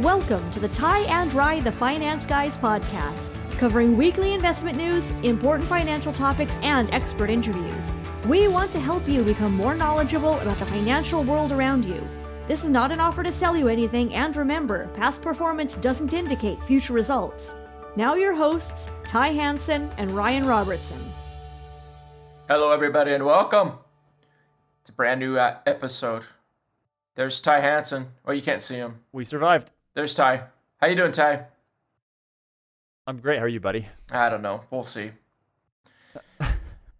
Welcome to the Ty and Rye the Finance Guys podcast, covering weekly investment news, important financial topics, and expert interviews. We want to help you become more knowledgeable about the financial world around you. This is not an offer to sell you anything, and remember, past performance doesn't indicate future results. Now, your hosts, Ty Hansen and Ryan Robertson. Hello, everybody, and welcome. It's a brand new uh, episode. There's Ty Hansen. Oh, you can't see him. We survived. There's Ty. How you doing, Ty? I'm great. How are you, buddy? I don't know. We'll see.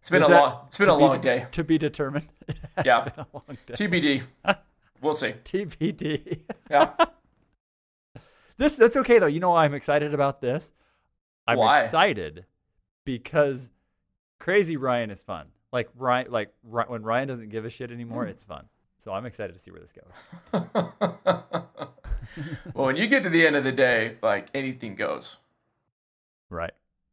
It's been Is a long. It's been a be long de- day. To be determined. Yeah. been a long day. TBD. We'll see. TBD. Yeah. this that's okay though. You know why I'm excited about this? I'm Why? excited because Crazy Ryan is fun. Like Ryan, like when Ryan doesn't give a shit anymore, Hmm. it's fun. So I'm excited to see where this goes. well, when you get to the end of the day, like anything goes. Right.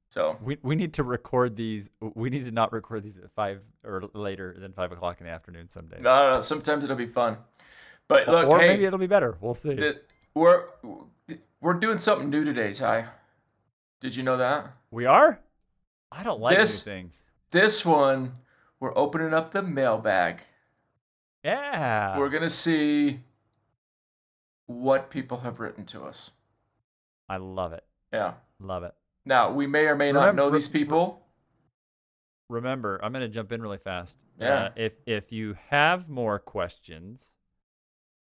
So We we need to record these. We need to not record these at five or later than five o'clock in the afternoon someday. no, no, no, sometimes it'll be fun. But look, or hey, maybe it'll be better. We'll see. the- we're we're doing something new today, Ty. Did you know that? we are. I don't like This- things. This one, we're opening up the mailbag. Yeah. We're gonna see what people have written to us. I love it. Yeah. Love it. Now we may or may not know these people. Remember, I'm going to jump in really fast. Yeah. Uh, if if you have more questions,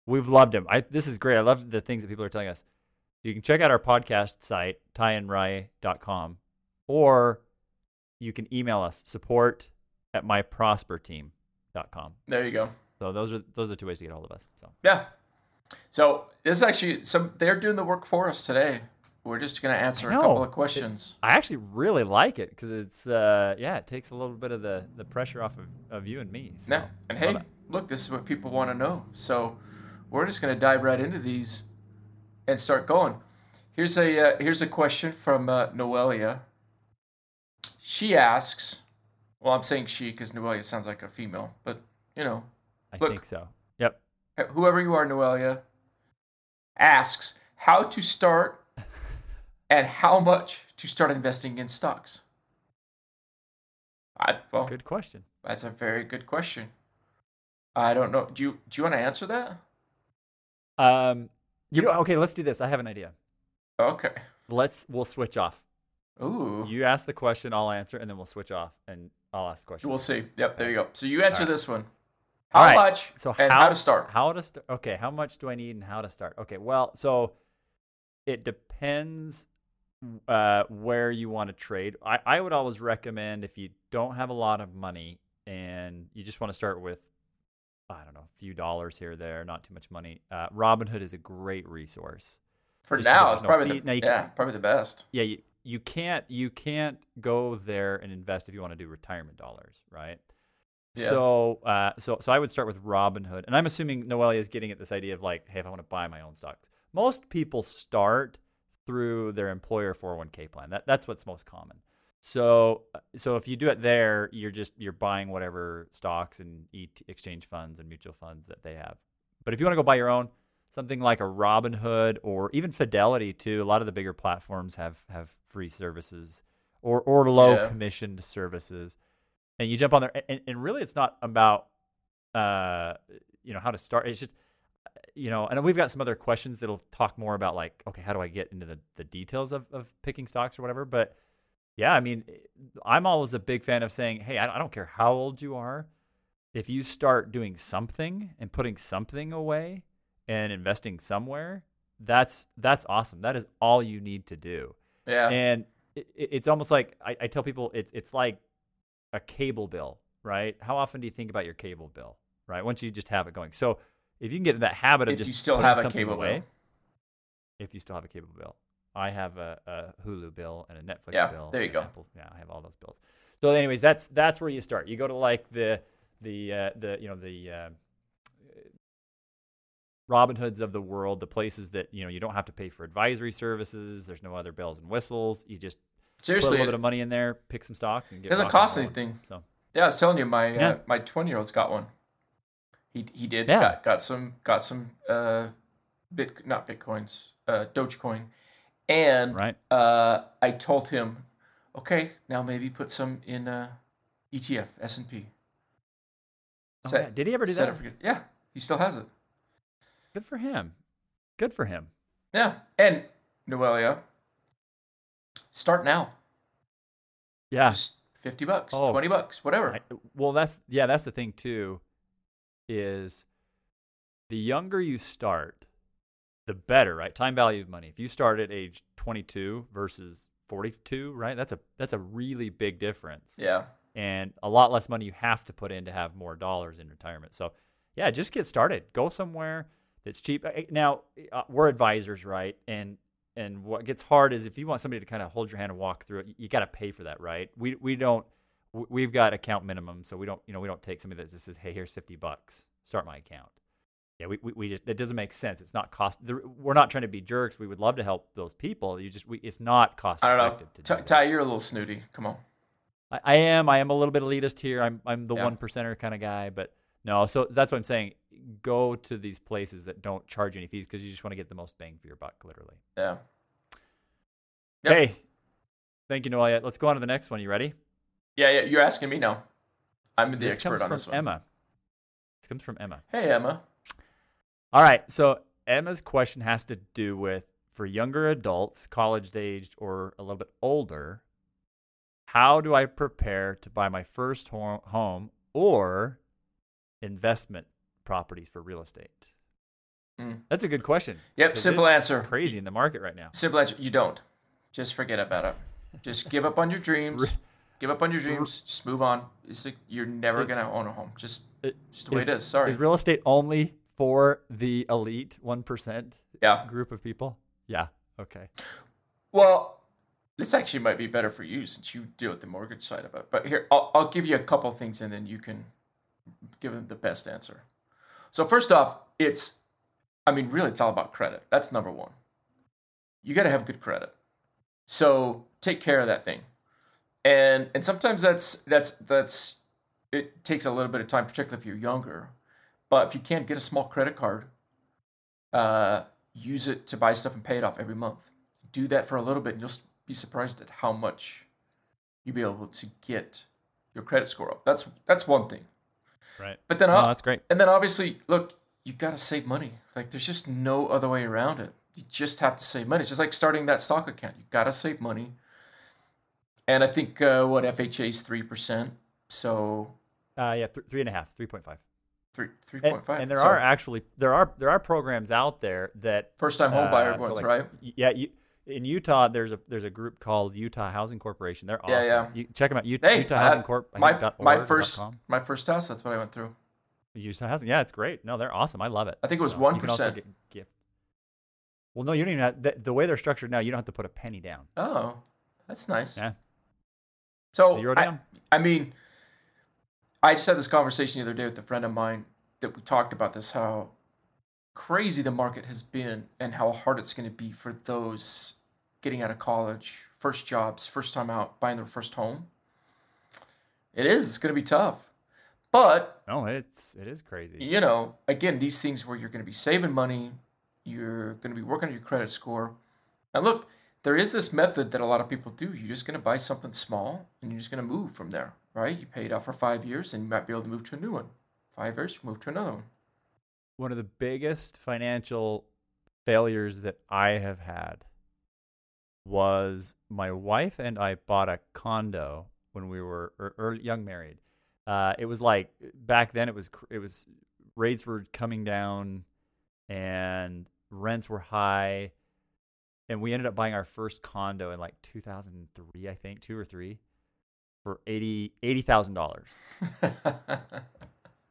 we've loved them. I this is great. I love the things that people are telling us. You can check out our podcast site, tyandrye.com, or you can email us support at myprosperteam.com. There you go. So those are those are the two ways to get a hold of us. So Yeah. So this is actually some. They're doing the work for us today. We're just gonna answer a couple of questions. I actually really like it because it's uh yeah, it takes a little bit of the the pressure off of, of you and me. So Yeah. And hey, look, this is what people want to know. So we're just gonna dive right into these and start going. Here's a uh, here's a question from uh, Noelia. She asks. Well, I'm saying she because Noelia sounds like a female, but you know, I look. think so. Yep. Whoever you are, Noelia, asks how to start and how much to start investing in stocks. I, well, Good question. that's a very good question. I don't know. Do you do you want to answer that? Um, you know, okay, let's do this. I have an idea. Okay. Let's we'll switch off. Ooh. You ask the question, I'll answer, and then we'll switch off, and I'll ask the question. We'll see. Yep. There you go. So you answer right. this one. How right. much So and how, how to start? How to start? Okay, how much do I need and how to start? Okay, well, so it depends uh, where you want to trade. I, I would always recommend if you don't have a lot of money and you just want to start with, I don't know, a few dollars here or there, not too much money. Uh, Robinhood is a great resource. For just now, it's no probably fee- the now yeah, can- probably the best. yeah, you, you can't you can't go there and invest if you want to do retirement dollars, right? Yeah. So uh, so so I would start with Robinhood, and I'm assuming Noelia is getting at this idea of like, hey, if I want to buy my own stocks, most people start through their employer 401k plan. That that's what's most common. So uh, so if you do it there, you're just you're buying whatever stocks and ET exchange funds and mutual funds that they have. But if you want to go buy your own, something like a Robinhood or even Fidelity too. A lot of the bigger platforms have have free services or or low Yeah. commissioned services, and you jump on there. And, and really, it's not about uh you know how to start. It's just you know, and we've got some other questions that'll talk more about like, okay, how do I get into the the details of of picking stocks or whatever. But yeah, I mean, I'm always a big fan of saying, hey, I don't care how old you are. If you start doing something and putting something away, and investing somewhere, that's that's awesome. That is all you need to do. Yeah. And it- it's almost like I, I tell people it's it's like a cable bill, right? How often do you think about your cable bill, right? Once you just have it going. So if you can get in that habit of If just you still have a cable away, bill. if you still have a cable bill, I have a, a Hulu bill and a Netflix Yeah, bill. there you go. Apple, yeah, I have all those bills. So, anyways, that's that's where you start. You go to like the the uh, the you know the uh, Robinhoods of the world, the places that you know you don't have to pay for advisory services. There's no other bells and whistles. You just put a little bit of money in there, pick some stocks, and get. it doesn't cost anything. So Yeah, I was telling you, my Yeah. uh, my twenty year old's got one. He he did Yeah. got, got some got some uh, bit not bitcoins, uh, Dogecoin, and Right. uh, I told him, okay, now maybe put some in uh, ETF S and P. Oh, yeah. Did he ever do that? for- yeah, he still has it. Good for him. Good for him. Yeah, and Noelia, start now. Yeah. Just fifty bucks, twenty bucks, whatever. I- well, that's yeah, that's the thing too. Is the younger you start, the better, right? Time value of money. If you start at age 22 versus 42, right? That's a that's a really big difference, yeah, and a lot less money you have to put in to have more dollars in retirement. So, yeah, just get started. Go somewhere that's cheap. Uh, Now, uh, we're advisors, right? And and what gets hard is if you want somebody to kind of hold your hand and walk through it, you got to pay for that, right? We we don't we've got account minimum, so we don't you know we don't take somebody that just says, hey, here's fifty bucks, start my account. Yeah, we, we, we just that doesn't make sense. It's not cost. We're not trying to be jerks. We would love to help those people. You just we, it's not cost I don't know. effective to do. Ty, you're a little snooty. Come on. I, I am. I am a little bit elitist here. I'm I'm the Yeah. one percenter kind of guy, but no. So that's what I'm saying. Go to these places that don't charge any fees because you just want to get the most bang for your buck, literally. Yeah. Yep. Hey, thank you, Noelia. Let's go on to the next one. You ready? Yeah, yeah. You're asking me now. I'm the this expert comes on from this one. Emma. This comes from Emma. Hey, Emma. All right. So Emma's question has to do with for younger adults, college aged or a little bit older, how do I prepare to buy my first home or investment properties for real estate? Mm. That's a good question. Yep, simple answer. Crazy in the market right now. Simple answer. You don't. Just forget about it. Just give up on your dreams. Give up on your dreams. Just move on. It's like you're never It- gonna own a home. Just, It- just the way it is. Sorry. Is real estate only for the elite 1% yeah. group of people? Yeah. Okay. Well, this actually might be better for you since you deal with the mortgage side of it. But here, I'll, I'll give you a couple things and then you can give them the best answer. So, first off, it's, I mean, really, it's all about credit. That's number one. You got to have good credit. So, take care of that thing. And, and sometimes that's, that's, that's, it takes a little bit of time, particularly if you're younger. But if you can't get a small credit card, uh, use it to buy stuff and pay it off every month. Do that for a little bit, and you'll be surprised at how much you'll be able to get your credit score up. That's that's one thing. Right. But then, Oh, that's great. and then obviously, look, you got to save money. Like there's just no other way around it. You just have to save money. It's just like starting that stock account. You got to save money. And I think uh, what FHA is three percent, so Uh, yeah, th- three and a half, 3.5. three three And, point five. and there are actually there are there are programs out there that first time home buyer uh, so ones, like, right? Yeah, you, in Utah, there's a there's a group called Utah Housing Corporation. They're awesome. Yeah, yeah. You check them out. U- Hey, Utah Housing Corp. I my my first my first house. That's what I went through. Utah Housing. Yeah, it's great. No, they're awesome. I love it. I think it was So also 1%. get gift. Well, no, you don't even have the, the way they're structured now. You don't have to put a penny down. Oh, that's nice. Yeah, So zero I, down. I mean, I just had this conversation the other day with a friend of mine that we talked about this how crazy the market has been and how hard it's going to be for those getting out of college, first jobs, first time out, buying their first home. It is. It's going to be tough. But, No, it's it is crazy. you know, again, these things where you're going to be saving money, you're going to be working on your credit score. And look, there is this method that a lot of people do. You're just going to buy something small and you're just going to move from there, right? You pay it out for five years and you might be able to move to a new one. Five years, move to another one. One of the biggest financial failures that I have had was my wife and I bought a condo when we were er, early, young married. Uh, it was like back then it was it was rates were coming down and rents were high and we ended up buying our first condo in like 2003 I think 2 or 3 for 80 $80,000.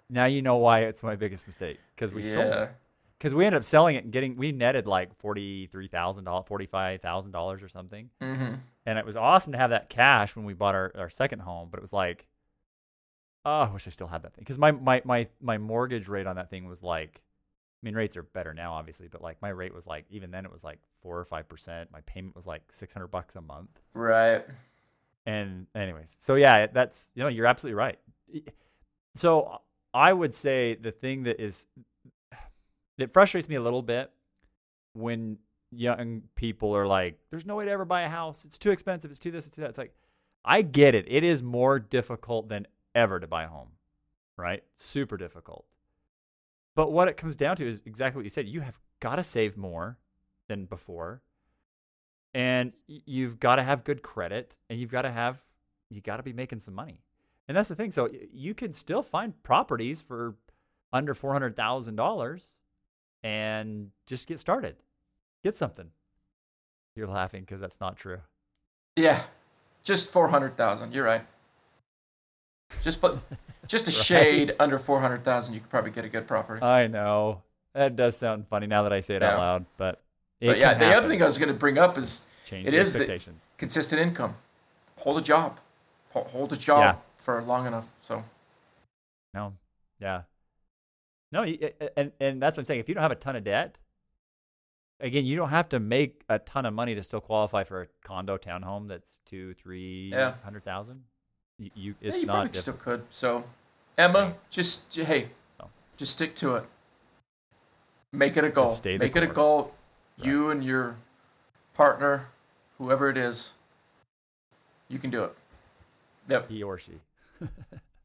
Now you know why it's my biggest mistake because we sold yeah. it because we ended up selling it and getting we netted like forty three thousand dollars, forty five thousand dollars or something, Mm-hmm. and it was awesome to have that cash when we bought our, our second home. But it was like, oh, I wish I still had that thing because my, my my my mortgage rate on that thing was like, I mean rates are better now obviously, but like my rate was like even then it was like four or five percent. My payment was like six hundred bucks a month. Right. And anyways, so yeah, that's you know you're absolutely right. So I would say the thing that is it frustrates me a little bit when young people are like, "There's no way to ever buy a house. It's too expensive. It's too this. It's too that." It's like, I get it. It is more difficult than ever to buy a home, right? Super difficult. But what it comes down to is exactly what you said. You have got to save more than before, and you've got to have good credit, and you've got to have you got to be making some money. And that's the thing. So you can still find properties for under four hundred thousand dollars, and just get started. Get something. You're laughing because that's not true. Yeah, just four hundred thousand. You're right. Just but just a right. shade under four hundred thousand, you could probably get a good property. I know that does sound funny now that I say it yeah. out loud, but but yeah, the other thing I was going to bring up is Change it is the consistent income. Hold a job, hold a job yeah. for long enough. So no, yeah, no, and and that's what I'm saying. If you don't have a ton of debt, again, you don't have to make a ton of money to still qualify for a condo townhome that's two, three yeah. hundred thousand. You, you, it's yeah, you not still could. So, Emma, just hey, no. just stick to it. Make it a goal. Make course. it a goal. Right. You and your partner, whoever it is, you can do it. Yep. He or she.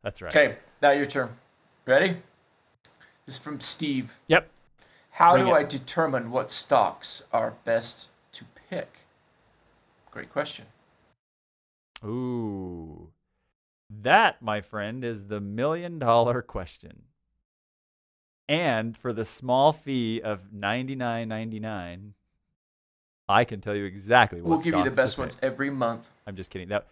That's right. Okay, now your turn. Ready? This is from Steve. Yep. How Bring do it. I determine what stocks are best to pick? Great question. Ooh. That, my friend, is the million dollar question. And for the small fee of ninety nine ninety nine, I can tell you exactly what. We'll give you the best ones every month. I'm just kidding. That,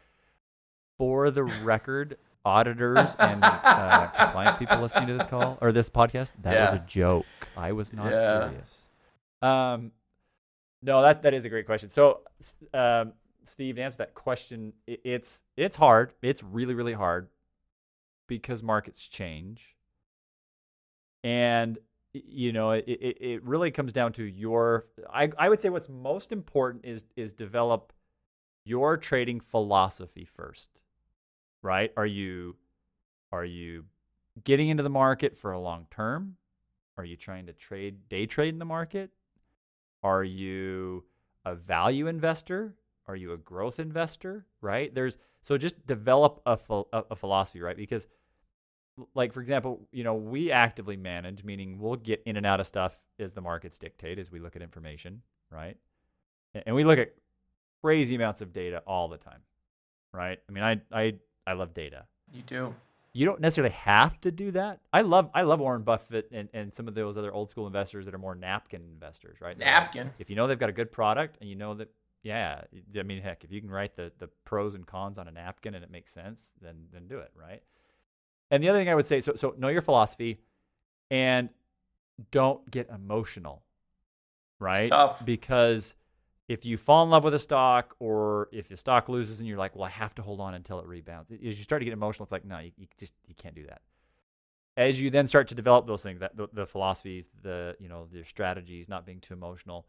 for the record, auditors and uh, compliance people listening to this call or this podcast, that yeah. was a joke. I was not yeah. serious. Um, no, that that is a great question. So, um, Steve, to answer that question, it, it's it's hard. It's really really hard because markets change, and you know it, it, it really comes down to your. I I would say what's most important is is develop your trading philosophy first right? Are you are you getting into the market for a long term? Are you trying to trade day trade in the market? Are you a value investor? Are you a growth investor? Right? There's so just develop a a philosophy, right? Because like for example, you know, we actively manage, meaning we'll get in and out of stuff as the markets dictate as we look at information, right? And we look at crazy amounts of data all the time, right? I mean, I I I love data. You do. You don't necessarily have to do that. I love I love Warren Buffett and, and some of those other old school investors that are more napkin investors, right? Napkin. If you know they've got a good product and you know that yeah, I mean heck, if you can write the the pros and cons on a napkin and it makes sense, then then do it, right? And the other thing I would say, so so know your philosophy and don't get emotional. Right? Because if you fall in love with a stock or if the stock loses and you're like, well, I have to hold on until it rebounds, as you start to get emotional, it's like, no, you, you just you can't do that. As you then start to develop those things, that the, the philosophies, the you know, the strategies, not being too emotional,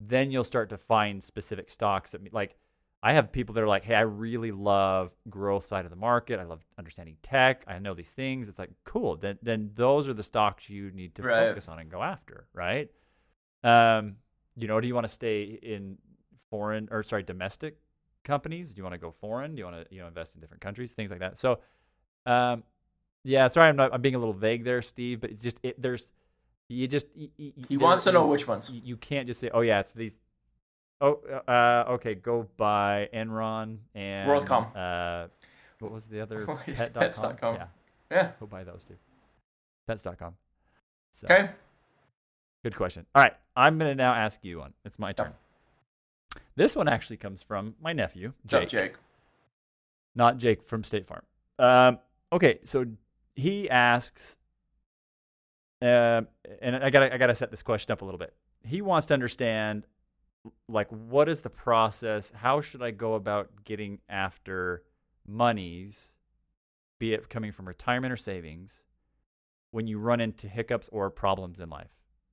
then you'll start to find specific stocks that like I have people that are like, hey, I really love growth side of the market. I love understanding tech. I know these things. It's like cool. Then then those are the stocks you need to right. focus on and go after, right? Um, you know, do you want to stay in foreign or sorry, domestic companies? Do you want to go foreign? Do you want to you know invest in different countries? Things like that. So, um, yeah, sorry, I'm not I'm being a little vague there, Steve, but it's just it, there's you just you, he wants to know which ones. You can't just say, oh yeah, it's these. Oh, uh, okay. Go buy Enron and WorldCom. Uh, what was the other? Pet. Pets.com. Yeah. Yeah. Go buy those two. Pets.com. So. Okay. Good question. All right, I'm going to now ask you one. It's my turn. This one actually comes from my nephew, Jake. Jake? Not Jake from State Farm. Um, okay, so he asks, uh, and I gotta I gotta set this question up a little bit. He wants to understand, like, what is the process? How should I go about getting after monies, be it coming from retirement or savings, when you run into hiccups or problems in life?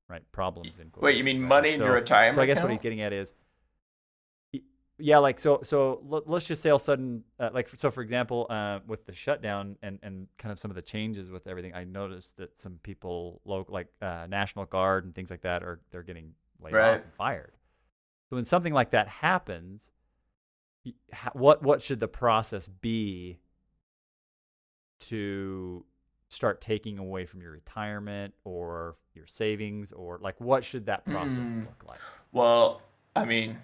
right? Problems in Wait, you mean right? money so, in your retirement? So I guess account? what he's getting at is, yeah, like so. So let's just say all of a sudden, uh, like so, for example, uh, with the shutdown and and kind of some of the changes with everything, I noticed that some people, local like uh, National Guard and things like that, are they're getting laid Right. off and fired. So when something like that happens, what what should the process be to start taking away from your retirement or your savings or like what should that process Mm. look like? Well, I mean,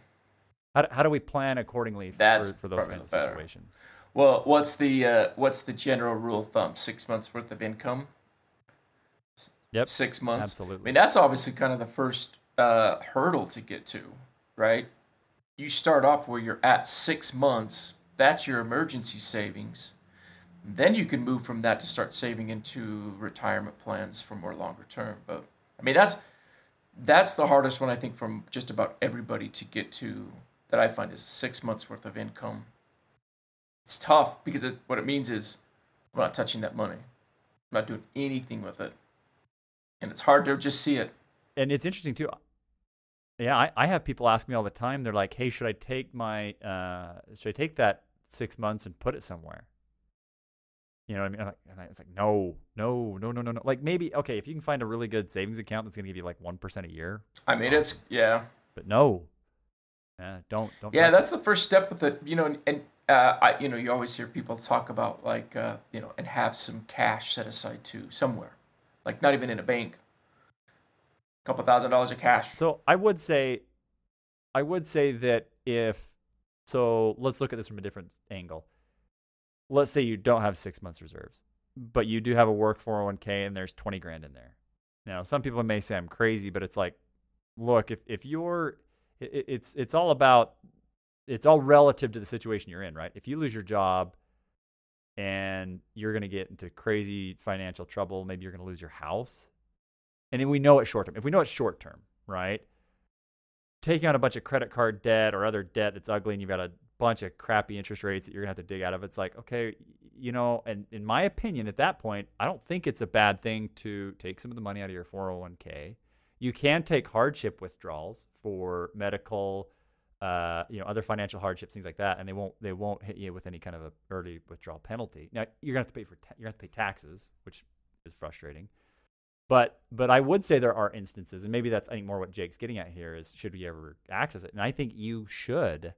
How, do- how do we plan accordingly for, That's for those kinds of better. situations? well, what's the uh, what's the general rule of thumb? Six months worth of income. Yep. Six months. Absolutely. I mean, that's obviously kind of the first uh, hurdle to get to, right? You start off where you're at six months. That's your emergency savings. Then you can move from that to start saving into retirement plans for more longer term. But I mean, that's that's the hardest one I think from just about everybody to get to that I find is six months worth of income. It's tough because it, what it means is I'm not touching that money. I'm not doing anything with it, and it's hard to just see it. and it's interesting too. Yeah, I, I have people ask me all the time. They're like, "Hey, should I take my uh, should I take that six months and put it somewhere?" You know what I mean? I'm and I, it's like, no, no, no, no, no, no. Like maybe okay, if you can find a really good savings account that's going to give you like one percent a year, I mean, it's yeah, but no, yeah, don't don't. yeah. That's the first step with it, you know. And uh, I, you know, you always hear people talk about like, uh, you know, and have some cash set aside too somewhere, like not even in a bank. A couple thousand dollars of cash. So I would say, I would say that if so, let's look at this from a different angle. Let's say you don't have six months reserves, but you do have a work 401k and there's 20 grand in there. Now, some people may say I'm crazy, but it's like, look, if if you're, it, it's it's all about, it's all relative to the situation you're in, right? If you lose your job and you're going to get into crazy financial trouble, maybe you're going to lose your house. And then we know it's short term. If we know it's short term, right? Taking on a bunch of credit card debt or other debt that's ugly and you've got a bunch of crappy interest rates that you're going to have to dig out of, it's like, okay, you know, and in my opinion, at that point, I don't think it's a bad thing to take some of the money out of your 401k. You can take hardship withdrawals for medical, uh, you know, other financial hardships, things like that, and they won't they won't hit you with any kind of a early withdrawal penalty. Now you're gonna have to pay for ta- you're gonna have to pay taxes, which is frustrating. But but I would say there are instances, and maybe that's I think more what Jake's getting at here is should we ever access it? And I think you should,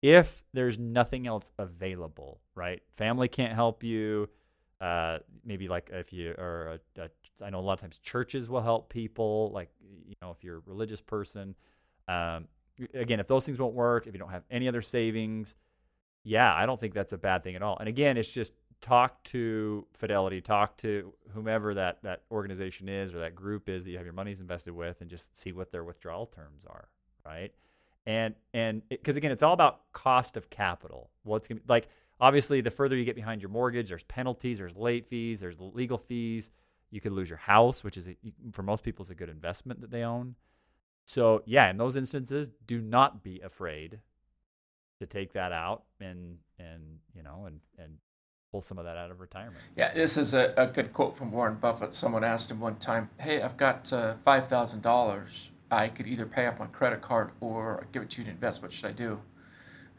if there's nothing else available, right? Family can't help you. Uh, maybe like if you are, a, a, I know a lot of times churches will help people. Like you know, if you're a religious person, um, again, if those things won't work, if you don't have any other savings, yeah, I don't think that's a bad thing at all. And again, it's just talk to Fidelity, talk to whomever that that organization is or that group is that you have your monies invested with, and just see what their withdrawal terms are, right? And and because again, it's all about cost of capital. What's gonna be like? Obviously, the further you get behind your mortgage, there's penalties, there's late fees, there's legal fees. You could lose your house, which is a, for most people is a good investment that they own. So yeah, in those instances, do not be afraid to take that out and and you know and and pull some of that out of retirement. Yeah, this is a, a good quote from Warren Buffett. Someone asked him one time, "Hey, I've got uh, five thousand dollars. I could either pay off my credit card or give it to you to invest. What should I do?"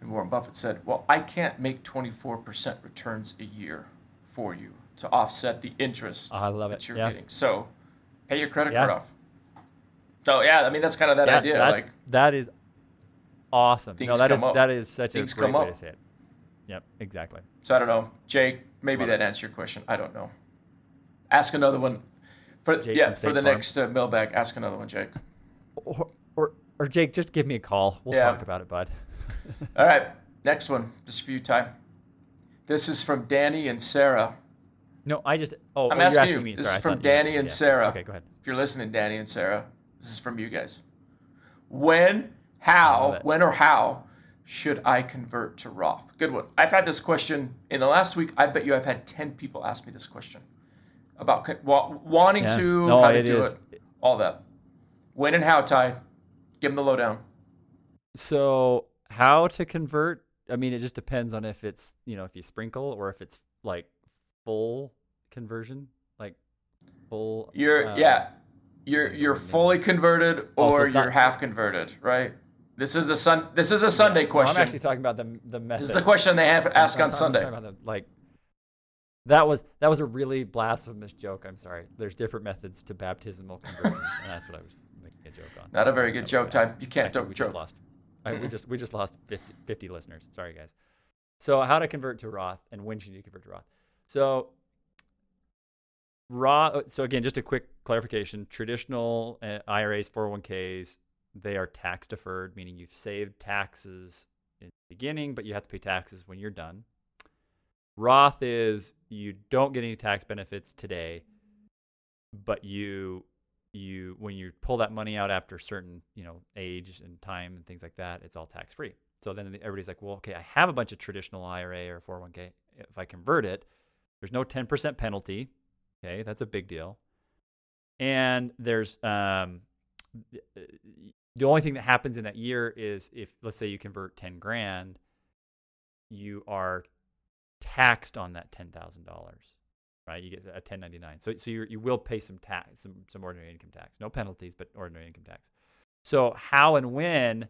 And Warren Buffett said, "Well, I can't make twenty four percent returns a year for you to offset the interest I love that it. you're Yeah. getting. So, pay your credit Yeah. card off." So yeah, I mean that's kind of that Yeah, idea. Like, that is awesome. no, that come is up. that is such Things a great way up. to say it. Yep, exactly. so I don't know, Jake. Maybe Love that answers your question. I don't know. Ask another one. For Jake yeah, for State the Farm. next uh, mailbag, ask another one, Jake. Or, or or Jake, just give me a call. We'll talk about it, bud. All right, next one. just for you, Ty. This is from Danny and Sarah. No, I just oh, I'm oh, asking asking you. me. This Sorry, is from thought you were- Danny and yeah. Sarah. Okay, go ahead. If you're listening, Danny and Sarah, this is from you guys. When, how, when or how should I convert to Roth? Good one. I've had this question in the last week. I bet you I've had 10 people ask me this question about con- wa- wanting Yeah. to, No, how to do is. it, all that. When and how, Ty? Give them the lowdown. So how to convert? I mean, it just depends on if it's you know if you sprinkle or if it's like full conversion, like full. You're uh, yeah, you're you're fully converted Oh, so or it's not- you're half converted, right? This is a sun. This is a Sunday No, question. I'm actually talking about the the method. this is the question they have ask on Sunday. About the, like that was that was a really blasphemous joke. I'm sorry. There's different methods to baptismal conversion, and that's what I was. Making a joke on. Not a very good joke bad. time. You can't Actually, joke we just lost. I, we Mhm. just we just lost 50, 50 listeners. Sorry, guys. So how to convert to Roth and when should you convert to Roth? So Roth. So again, just a quick clarification: traditional uh, IRAs, 401ks, they are tax deferred, meaning you've saved taxes in the beginning, but you have to pay taxes when you're done. Roth is you don't get any tax benefits today, but you you when you pull that money out after certain you know age and time and things like that, it's all tax free. So then everybody's like, well, okay, I have a bunch of traditional IRA or 401k. If I convert it, there's no 10% penalty. Okay, that's a big deal. And there's um, the only thing that happens in that year is if let's say you convert 10 grand, you are taxed on that ten thousand dollars, right? You get a ten ninety nine. So so you you will pay some tax, some some ordinary income tax, no penalties, but ordinary income tax. So how and when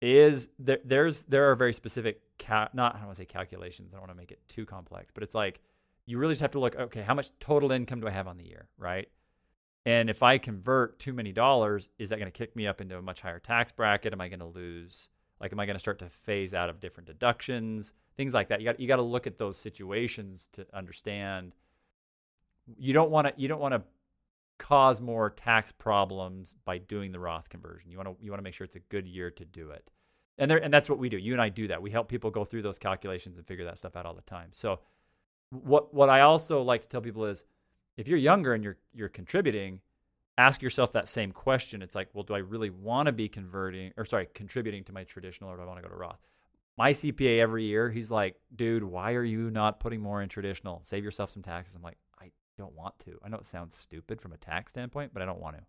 is there? There's there are very specific cal- not I don't want to say calculations. I don't want to make it too complex, but it's like you really just have to look. Okay, how much total income do I have on the year, right? And if I convert too many dollars, is that going to kick me up into a much higher tax bracket? Am I going to lose? Like, am I going to start to phase out of different deductions? Things like that. You got you got to look at those situations to understand. You don't want to you don't want to cause more tax problems by doing the Roth conversion. You want to you want to make sure it's a good year to do it. And there and that's what we do. You and I do that. We help people go through those calculations and figure that stuff out all the time. So what what I also like to tell people is if you're younger and you're you're contributing, ask yourself that same question. It's like, well, do I really want to be converting or sorry, contributing to my traditional or do I want to go to Roth? My CPA every year, he's like, dude, why are you not putting more in traditional? Save yourself some taxes. I'm like, I don't want to. I know it sounds stupid from a tax standpoint, but I don't want to.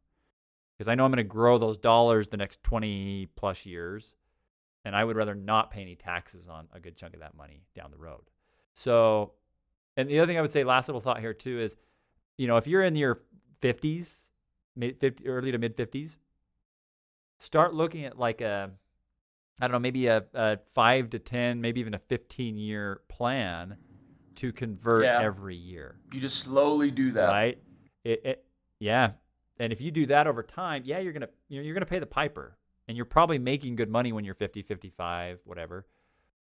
Because I know I'm going to grow those dollars the next 20 plus years. And I would rather not pay any taxes on a good chunk of that money down the road. So, and the other thing I would say, last little thought here too, is, you know, if you're in your 50s, mid 50, early to mid 50s, start looking at like a, I don't know, maybe a, a five to 10, maybe even a 15 year plan to convert Yeah. every year You just slowly do that. right? It, it, yeah, and if you do that over time, yeah, you're gonna you know, you're gonna pay the piper, and you're probably making good money when you're 50, 55, whatever.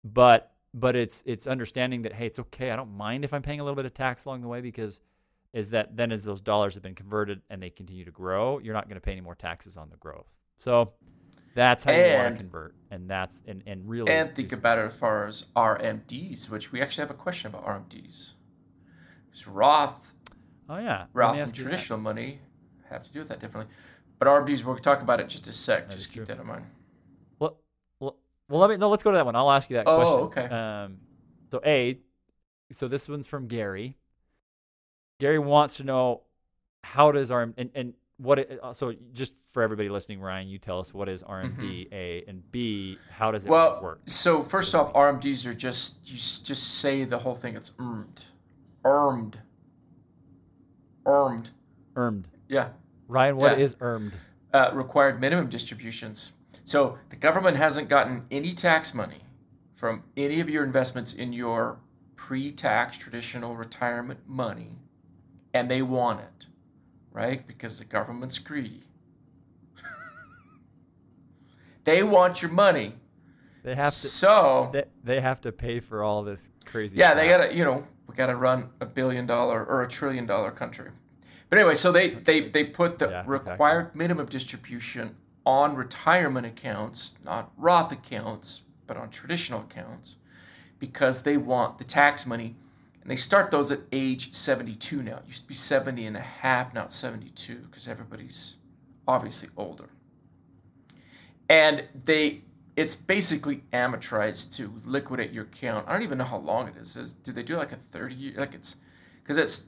But but it's it's understanding that hey, it's okay. I don't mind if I'm paying a little bit of tax along the way because is that then as those dollars have been converted and they continue to grow, you're not going to pay any more taxes on the growth. So that's how you want to convert, and that's and and really And think about it as far as RMDs, which we actually have a question about RMDs. Because Roth, Oh yeah, Roth and traditional money have to do with that differently. But RMDs, we'll talk about it just a sec. That just keep true. that in mind. Well, well, well, let me no. Let's go to that one. I'll ask you that Oh, question. okay. Um, so a, so this one's from Gary. Gary wants to know how does RM and and what it, uh, so just for everybody listening, Ryan, you tell us what is RMD A and B. How does it Mm-hmm. Well, work? so first off, RMDs are just you just say the whole thing. It's earned, earned, earned. Earned. Yeah, Ryan, what Yeah. is earned? uh, required minimum distributions. So the government hasn't gotten any tax money from any of your investments in your pre-tax traditional retirement money, and they want it, right? Because the government's greedy. they want your money. They have to. So They, they have to pay for all this crazy. yeah, they gotta, you know, we gotta run a billion dollar or a trillion dollar country. But anyway, so they they they put the Yeah, exactly. required minimum distribution on retirement accounts, not Roth accounts, but on traditional accounts, because they want the tax money, and they start those at age 72 now. It used to be 70 and a half, now it's 72 because everybody's obviously older. And they it's basically amortized to liquidate your account. I don't even know how long it is. Is do they do like a 30 year like it's because it's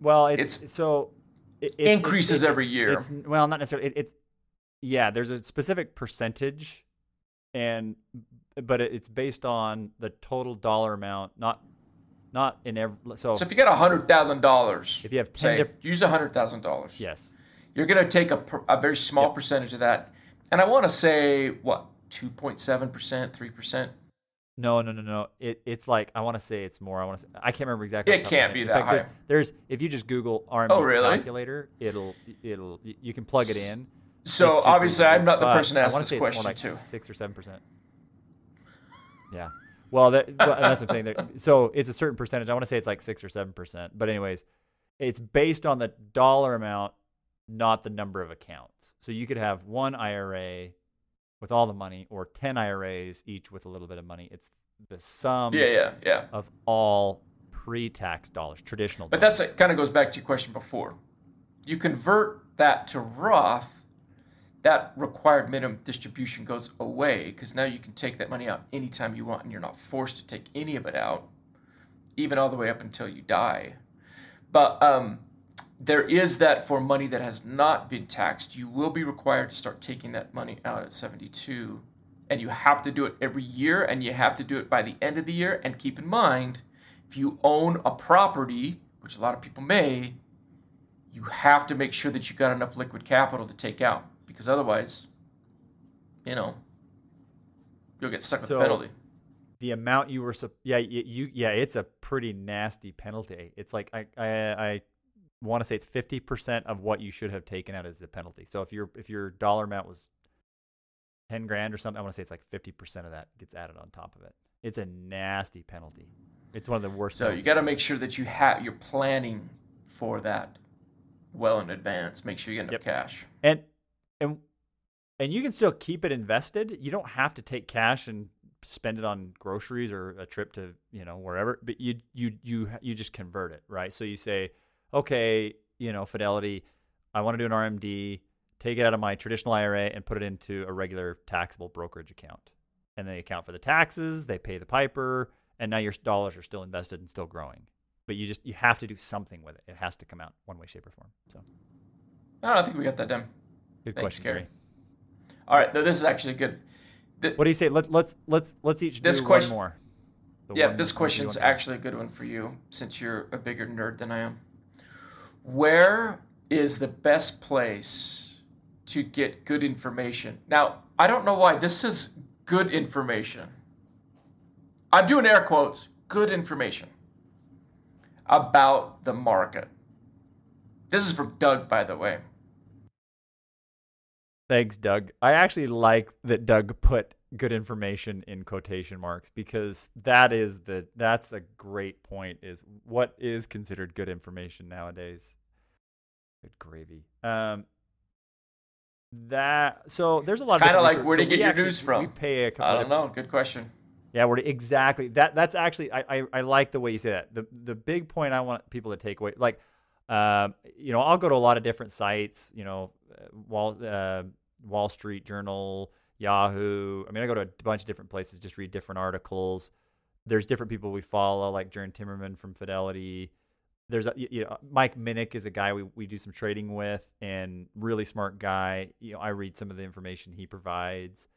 Well, it's, It's- so it, it's- increases it- every year. It's well, not necessarily. It, it's yeah. There's a specific percentage, and but it, it's based on the total dollar amount, not not in every. So, so if you get a hundred thousand dollars, if you have ten say different, use a hundred thousand dollars. yes, You're gonna take a, a very small Yep. percentage of that, and I want to say what two point seven percent, three percent. no, no, no, no. It it's like I want to say it's more. I want to. I can't remember exactly. It off the top of my can't be. That fact, There's, there's if you just Google RMD Oh, really? calculator, it'll it'll you can plug it in. So obviously, easy, I'm not the uh, person to ask this say it's more question like to. Six or seven percent. Yeah. Well, that, well, that's what I'm saying. So it's a certain percentage. I want to say it's like six or seven percent. But anyways, it's based on the dollar amount, not the number of accounts. So you could have one IRA with all the money, or ten IRAs each with a little bit of money. It's the sum Yeah, yeah, yeah. of all pre-tax dollars, traditional. But dollars. that's it. Kind of goes back to your question before. You convert that to Roth. That required minimum distribution goes away because now you can take that money out anytime you want, and you're not forced to take any of it out, even all the way up until you die. But um, there is that for money that has not been taxed, you will be required to start taking that money out at 72. And you have to do it every year, and you have to do it by the end of the year. And keep in mind, if you own a property, which a lot of people may, you have to make sure that you got enough liquid capital to take out. Because otherwise, you know, you'll get stuck with So- the penalty. the amount you were yeah you yeah it's a pretty nasty penalty it's like i i, I want to say it's 50% of what you should have taken out as the penalty so if your if your dollar amount was 10 grand or something i want to say it's like 50% of that gets added on top of it it's a nasty penalty it's one of the worst So you got to make sure that you have you're planning for that well in advance. Make sure you get enough Yep. cash. and and and you can still keep it invested. You don't have to take cash and spend it on groceries or a trip to you know wherever but you you you you just convert it right? So you say okay you know fidelity i want to do an rmd take it out of my traditional ira and put it into a regular taxable brokerage account. And they account for the taxes they pay the piper and now your dollars are still invested and still growing. But you just you have to do something with it. It has to come out one way shape or form so. I don't think we got that done. Good Thanks, question Gary. Gary. All right, no, this is actually good. The- What do you say? Let, let's let's let's each This do question- one more. The yeah, one- this question's actually a good one for you since you're a bigger nerd than I am. Where is the best place to get good information? Now, I don't know why this is good information. I'm doing air quotes, good information about the market. This is from Doug, by the way. Thanks, Doug. I actually like that Doug put good information in quotation marks because that is the that's a great point. Is what is considered good information nowadays? Good gravy. Um, that so there's a lot. It's of kinda like research. where to So get your actually- news from. We pay a couple I of don't know. Good question. Yeah, we're exactly that. That's actually I, I I like the way you say that. The the big point I want people to take away, like, um, you know, I'll go to a lot of different sites. You know, Wall uh, Wall Street Journal, Yahoo. I mean, I go to a bunch of different places, just read different articles. There's different people we follow, like Jern Timmerman from Fidelity. There's a, you know Mike Minnick is a guy we, we do some trading with and really smart guy. You know, I read some of the information he provides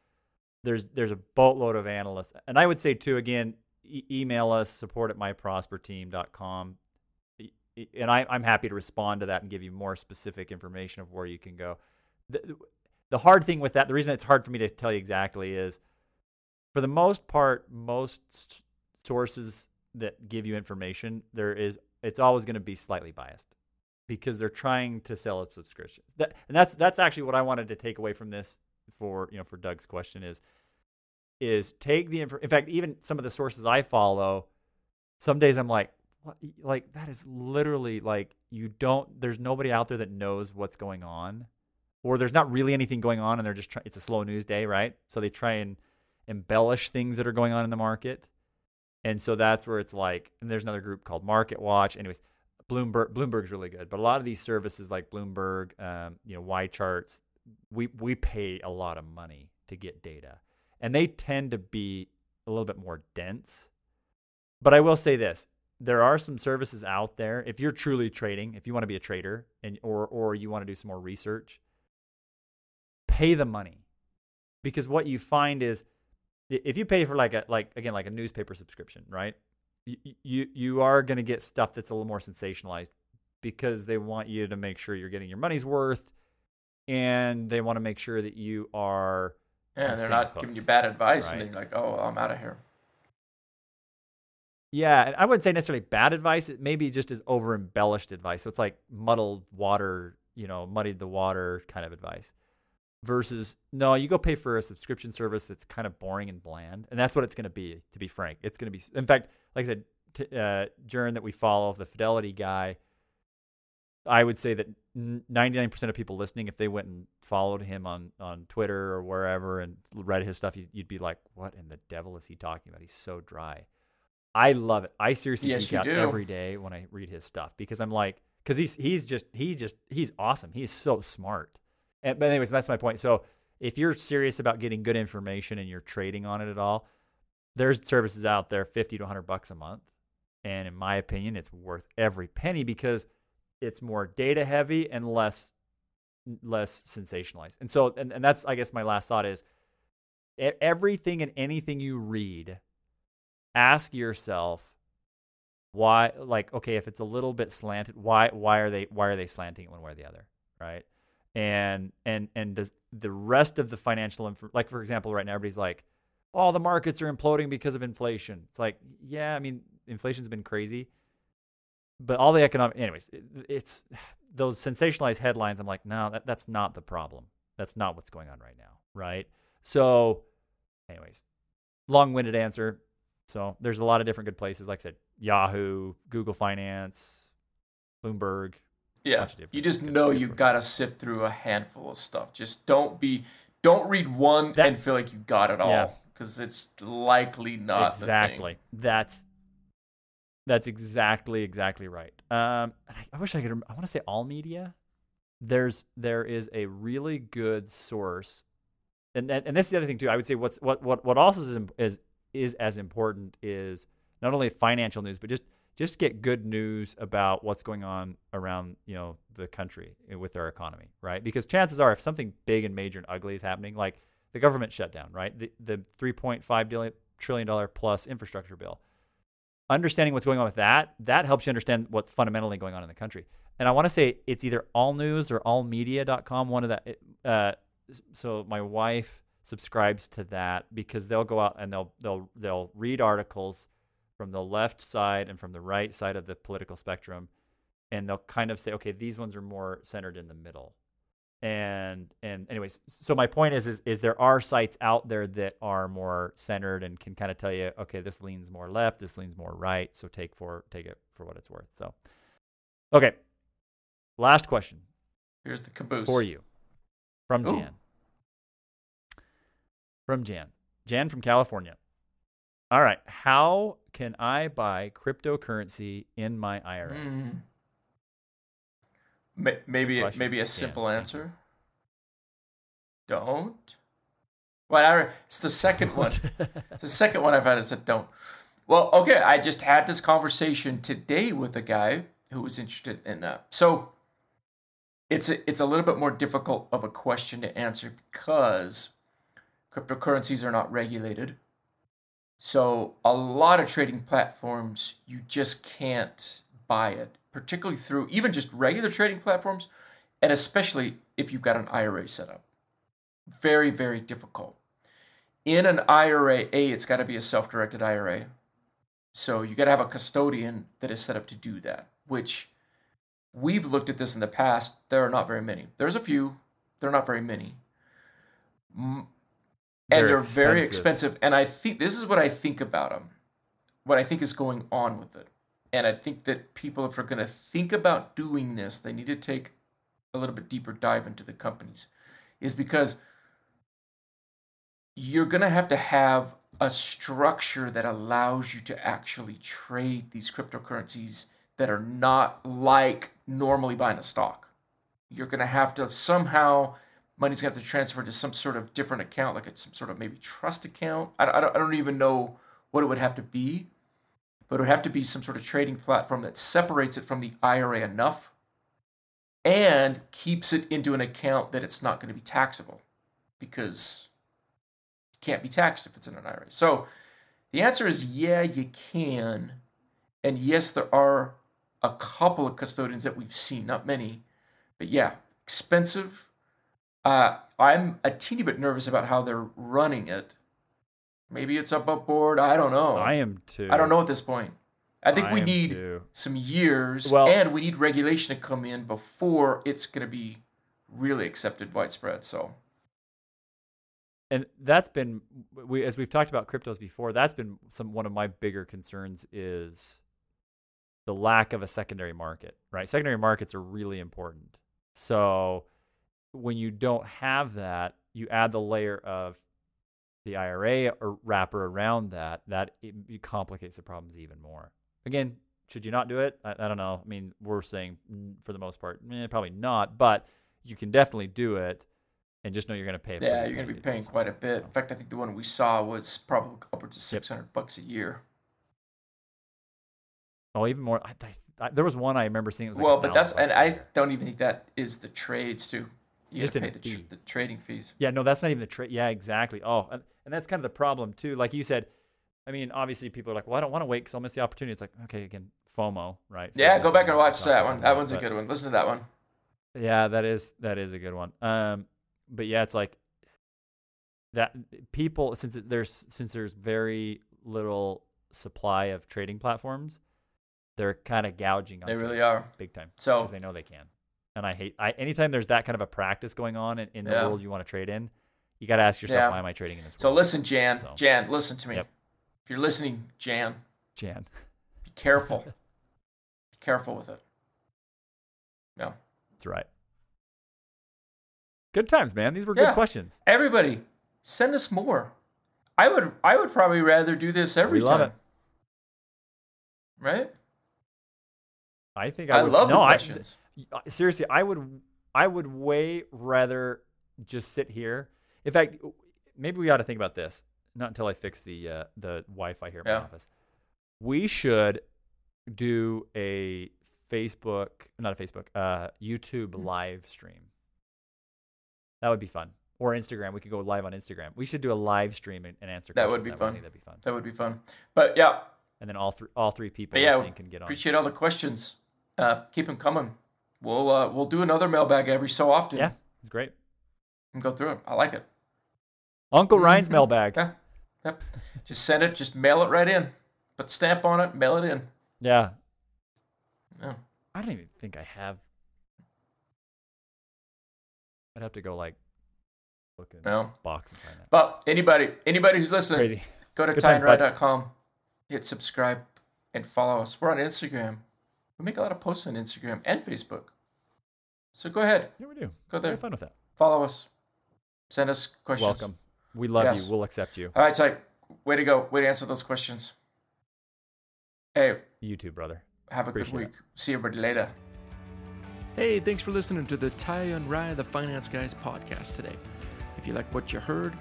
there's there's a boatload of analysts and i would say too again e- email us support at myprosperteam.com and I, i'm happy to respond to that and give you more specific information of where you can go the, the hard thing with that the reason it's hard for me to tell you exactly is for the most part most sources that give you information there is it's always going to be slightly biased because they're trying to sell a subscription that, and that's that's actually what i wanted to take away from this for you know for Doug's question is is take the info. In fact, even some of the sources I follow, some days I'm like? Like that is literally like you don't. There's nobody out there that knows what's going on, or there's not really anything going on, and they're just trying. It's a slow news day, right? So they try and embellish things that are going on in the market, and so that's where it's like. And there's another group called Market Watch. Anyways, Bloomberg Bloomberg's really good, but a lot of these services like Bloomberg, um, you know, YCharts, we we pay a lot of money to get data, and they tend to be a little bit more dense. But I will say this: there are some services out there. If you're truly trading, if you want to be a trader, and or or you want to do some more research, pay the money, because what you find is if you pay for like a like again like a newspaper subscription, right? You you, you are going to get stuff that's a little more sensationalized because they want you to make sure you're getting your money's worth and they want to make sure that you are Yeah, they're not hooked, giving you bad advice, and right? then you're like, "Oh, I'm out of here." Yeah and i wouldn't say necessarily bad advice it maybe just is over embellished advice so it's like muddled water you know muddied the water kind of advice versus no, you go pay for a subscription service that's kind of boring and bland, and that's what it's going to be. To be frank, it's going to be. In fact, like I said, t- uh, Jern that we follow, the Fidelity guy, I would say that 99% of people listening, if they went and followed him on, on Twitter or wherever and read his stuff, you'd, you'd be like, what in the devil is he talking about? He's so dry. I love it. I seriously Yes, geek out do. every day when I read his stuff because I'm like, because he's he's just he's just he's awesome. He's so smart. And, but anyways, that's my point. So if you're serious about getting good information and you're trading on it at all, there's services out there, fifty to hundred bucks a month, and in my opinion, it's worth every penny because it's more data heavy and less less sensationalized. And so, and, and that's I guess my last thought is everything and anything you read ask yourself why like okay if it's a little bit slanted why why are they why are they slanting it one way or the other right? And and and does the rest of the financial inf- like for example right now everybody's like oh the markets are imploding because of inflation. It's like yeah i mean inflation's been crazy but all the economic anyways it, it's those sensationalized headlines i'm like no that, that's not the problem. That's not what's going on right now right? So anyways long-winded answer so there's a lot of different good places. Like i said yahoo google finance bloomberg Yeah, bunch of different you just good- know you've got to sift through a handful of stuff. Just don't be, don't read one That- and feel like you got it all because it's likely not exactly. That's that's exactly exactly right. Um I, I wish i could i want to say all media. There's there is a really good source. And and, and this is the other thing too. I would say what's what what what also is is is as important is not only financial news but just just get good news about what's going on around you know the country with our economy right? Because chances are if something big and major and ugly is happening like the government shutdown right? The the 3.5 billion trillion dollar plus infrastructure bill. Understanding what's going on with that that helps you understand what's fundamentally going on in the country. And i want to say it's either all news or allmedia.com one of that uh, so my wife subscribes to that because they'll go out and they'll they'll they'll read articles from the left side and from the right side of the political spectrum and they'll kind of say okay these ones are more centered in the middle. And and anyways so my point is is, is there are sites out there that are more centered and can kind of tell you okay this leans more left this leans more right so take for take it for what it's worth so. Okay. Last question. Here's the caboose. For you. From Ooh. Jan. From Jan. Jan from California. All right. How can I buy cryptocurrency in my IRA? Mm. Maybe question. maybe a simple answer. Don't. Well, I, it's the second one. the second one I've had is said don't. Well, okay, I just had this conversation today with a guy who was interested in that. So it's a, it's a little bit more difficult of a question to answer because cryptocurrencies are not regulated. So a lot of trading platforms you just can't buy it, particularly through even just regular trading platforms, and especially if you've got an IRA set up. Very, very difficult. In an IRA, A, it's got to be a self directed IRA. So you got to have a custodian that is set up to do that, which we've looked at this in the past. There are not very many. There's a few, there are not very many. And they're very expensive. And I think this is what I think about them, what I think is going on with it. And I think that people, if they're going to think about doing this, they need to take a little bit deeper dive into the companies, is because you're going to have to have a structure that allows you to actually trade these cryptocurrencies that are not like normally buying a stock. You're going to have to somehow money's going to have to transfer to some sort of different account, like it's some sort of maybe trust account. I, I, don't, I don't even know what it would have to be, but it would have to be some sort of trading platform that separates it from the IRA enough and keeps it into an account that it's not going to be taxable because it can't be taxed if it's in an IRA. So the answer is yeah, you can. And yes, there are a couple of custodians that we've seen, not many, but yeah, expensive. Uh, I'm a teeny bit nervous about how they're running it. Maybe it's up up board. I don't know. I am too. I don't know at this point. I think I we need too. some years, Well- and we need regulation to come in before it's going to be really accepted widespread. So and that's been we as we've talked about cryptos before. That's been some one of my bigger concerns is the lack of a secondary market. Right, secondary markets are really important. So when you don't have that, you add the layer of the IRA or wrapper around that. That it, it complicates the problems even more. Again, should you not do it? I, I don't know. I mean, we're saying for the most part, eh, probably not, but you can definitely do it and just know you're going to pay. Yeah, you're going to be paying quite a bit. In fact, I think the one we saw was probably upwards of Yep. 600 bucks a year. Oh, even more. I, I, I, there was one I remember seeing. It was like well, but that's and I don't even think that is the trades too. You Just pay the, tr- the trading fees. Yeah, no, that's not even the trade. Yeah, exactly. Oh, and, and that's kind of the problem too. Like you said, I mean, obviously people are like, well, I don't want to wait because I'll miss the opportunity. It's like, okay, again, FOMO, right? Yeah, go back and watch that one. about That one's a good one. Listen to that one. Yeah, that is that is a good one. Um, but yeah, it's like that people since there's since there's very little supply of trading platforms, they're kind of gouging on. They really are. big time So because they know they can. And I hate I anytime there's that kind of a practice going on in, in the Yeah. world you want to trade in, you got to ask yourself, Yeah. why am I trading in this so world? listen, Jan. So- Jan, listen to me. Yep. If you're listening, Jan, Jan. be careful. be careful with it. Yeah. That's right. Good times, man. These were Yeah. good questions. Everybody, send us more. I would I would probably rather do this every We time. it. Right? I think I, I, would, love no, the I- questions. Uh, seriously, I would I would way rather just sit here. In fact, maybe we ought to think about this. Not until I fix the uh, the Wi-Fi here in Yeah. my office. We should do a Facebook, not a Facebook, uh, YouTube Mm-hmm. live stream. That would be fun. Or Instagram. We could go live on Instagram. We should do a live stream and, and answer That would be. I fun. that'd be fun. that would be fun. But yeah, And then all three all three people yeah, can get on. appreciate all the questions. Uh, keep them coming. We'll uh, we'll do another mailbag every so often. Yeah, it's great. and go through it. I like it. Uncle Ryan's Mhm. mailbag. Yeah. Yep. Just send it. Just mail it right in. Put stamp on it. Mail it in. Yeah. Yeah. I don't even think I have. I'd have to go like look in No. box and find that. But anybody anybody who's listening, Crazy. go to bud. hit subscribe, and follow us. We're on Instagram. We make a lot of posts on Instagram and Facebook. So go ahead, Yeah, we do. go there, Have fun with that. follow us, send us questions. Welcome. We love Yes. you. We'll accept you. All right, so way to go. Way to answer those questions. Hey, You too, brother. have a Appreciate good week. See everybody later. Hey, thanks for listening to the Ty and Rye, the Finance Guys podcast today. If you like what you heard,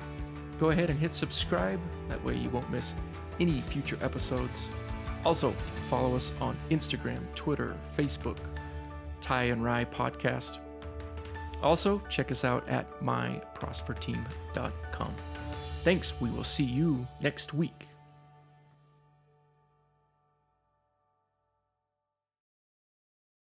go ahead and hit subscribe. That way you won't miss any future episodes. Also, follow us on Instagram, Twitter, Facebook, Ty and Rye Podcast. Also, check us out at myprosperteam.com. Thanks. We will see you next week.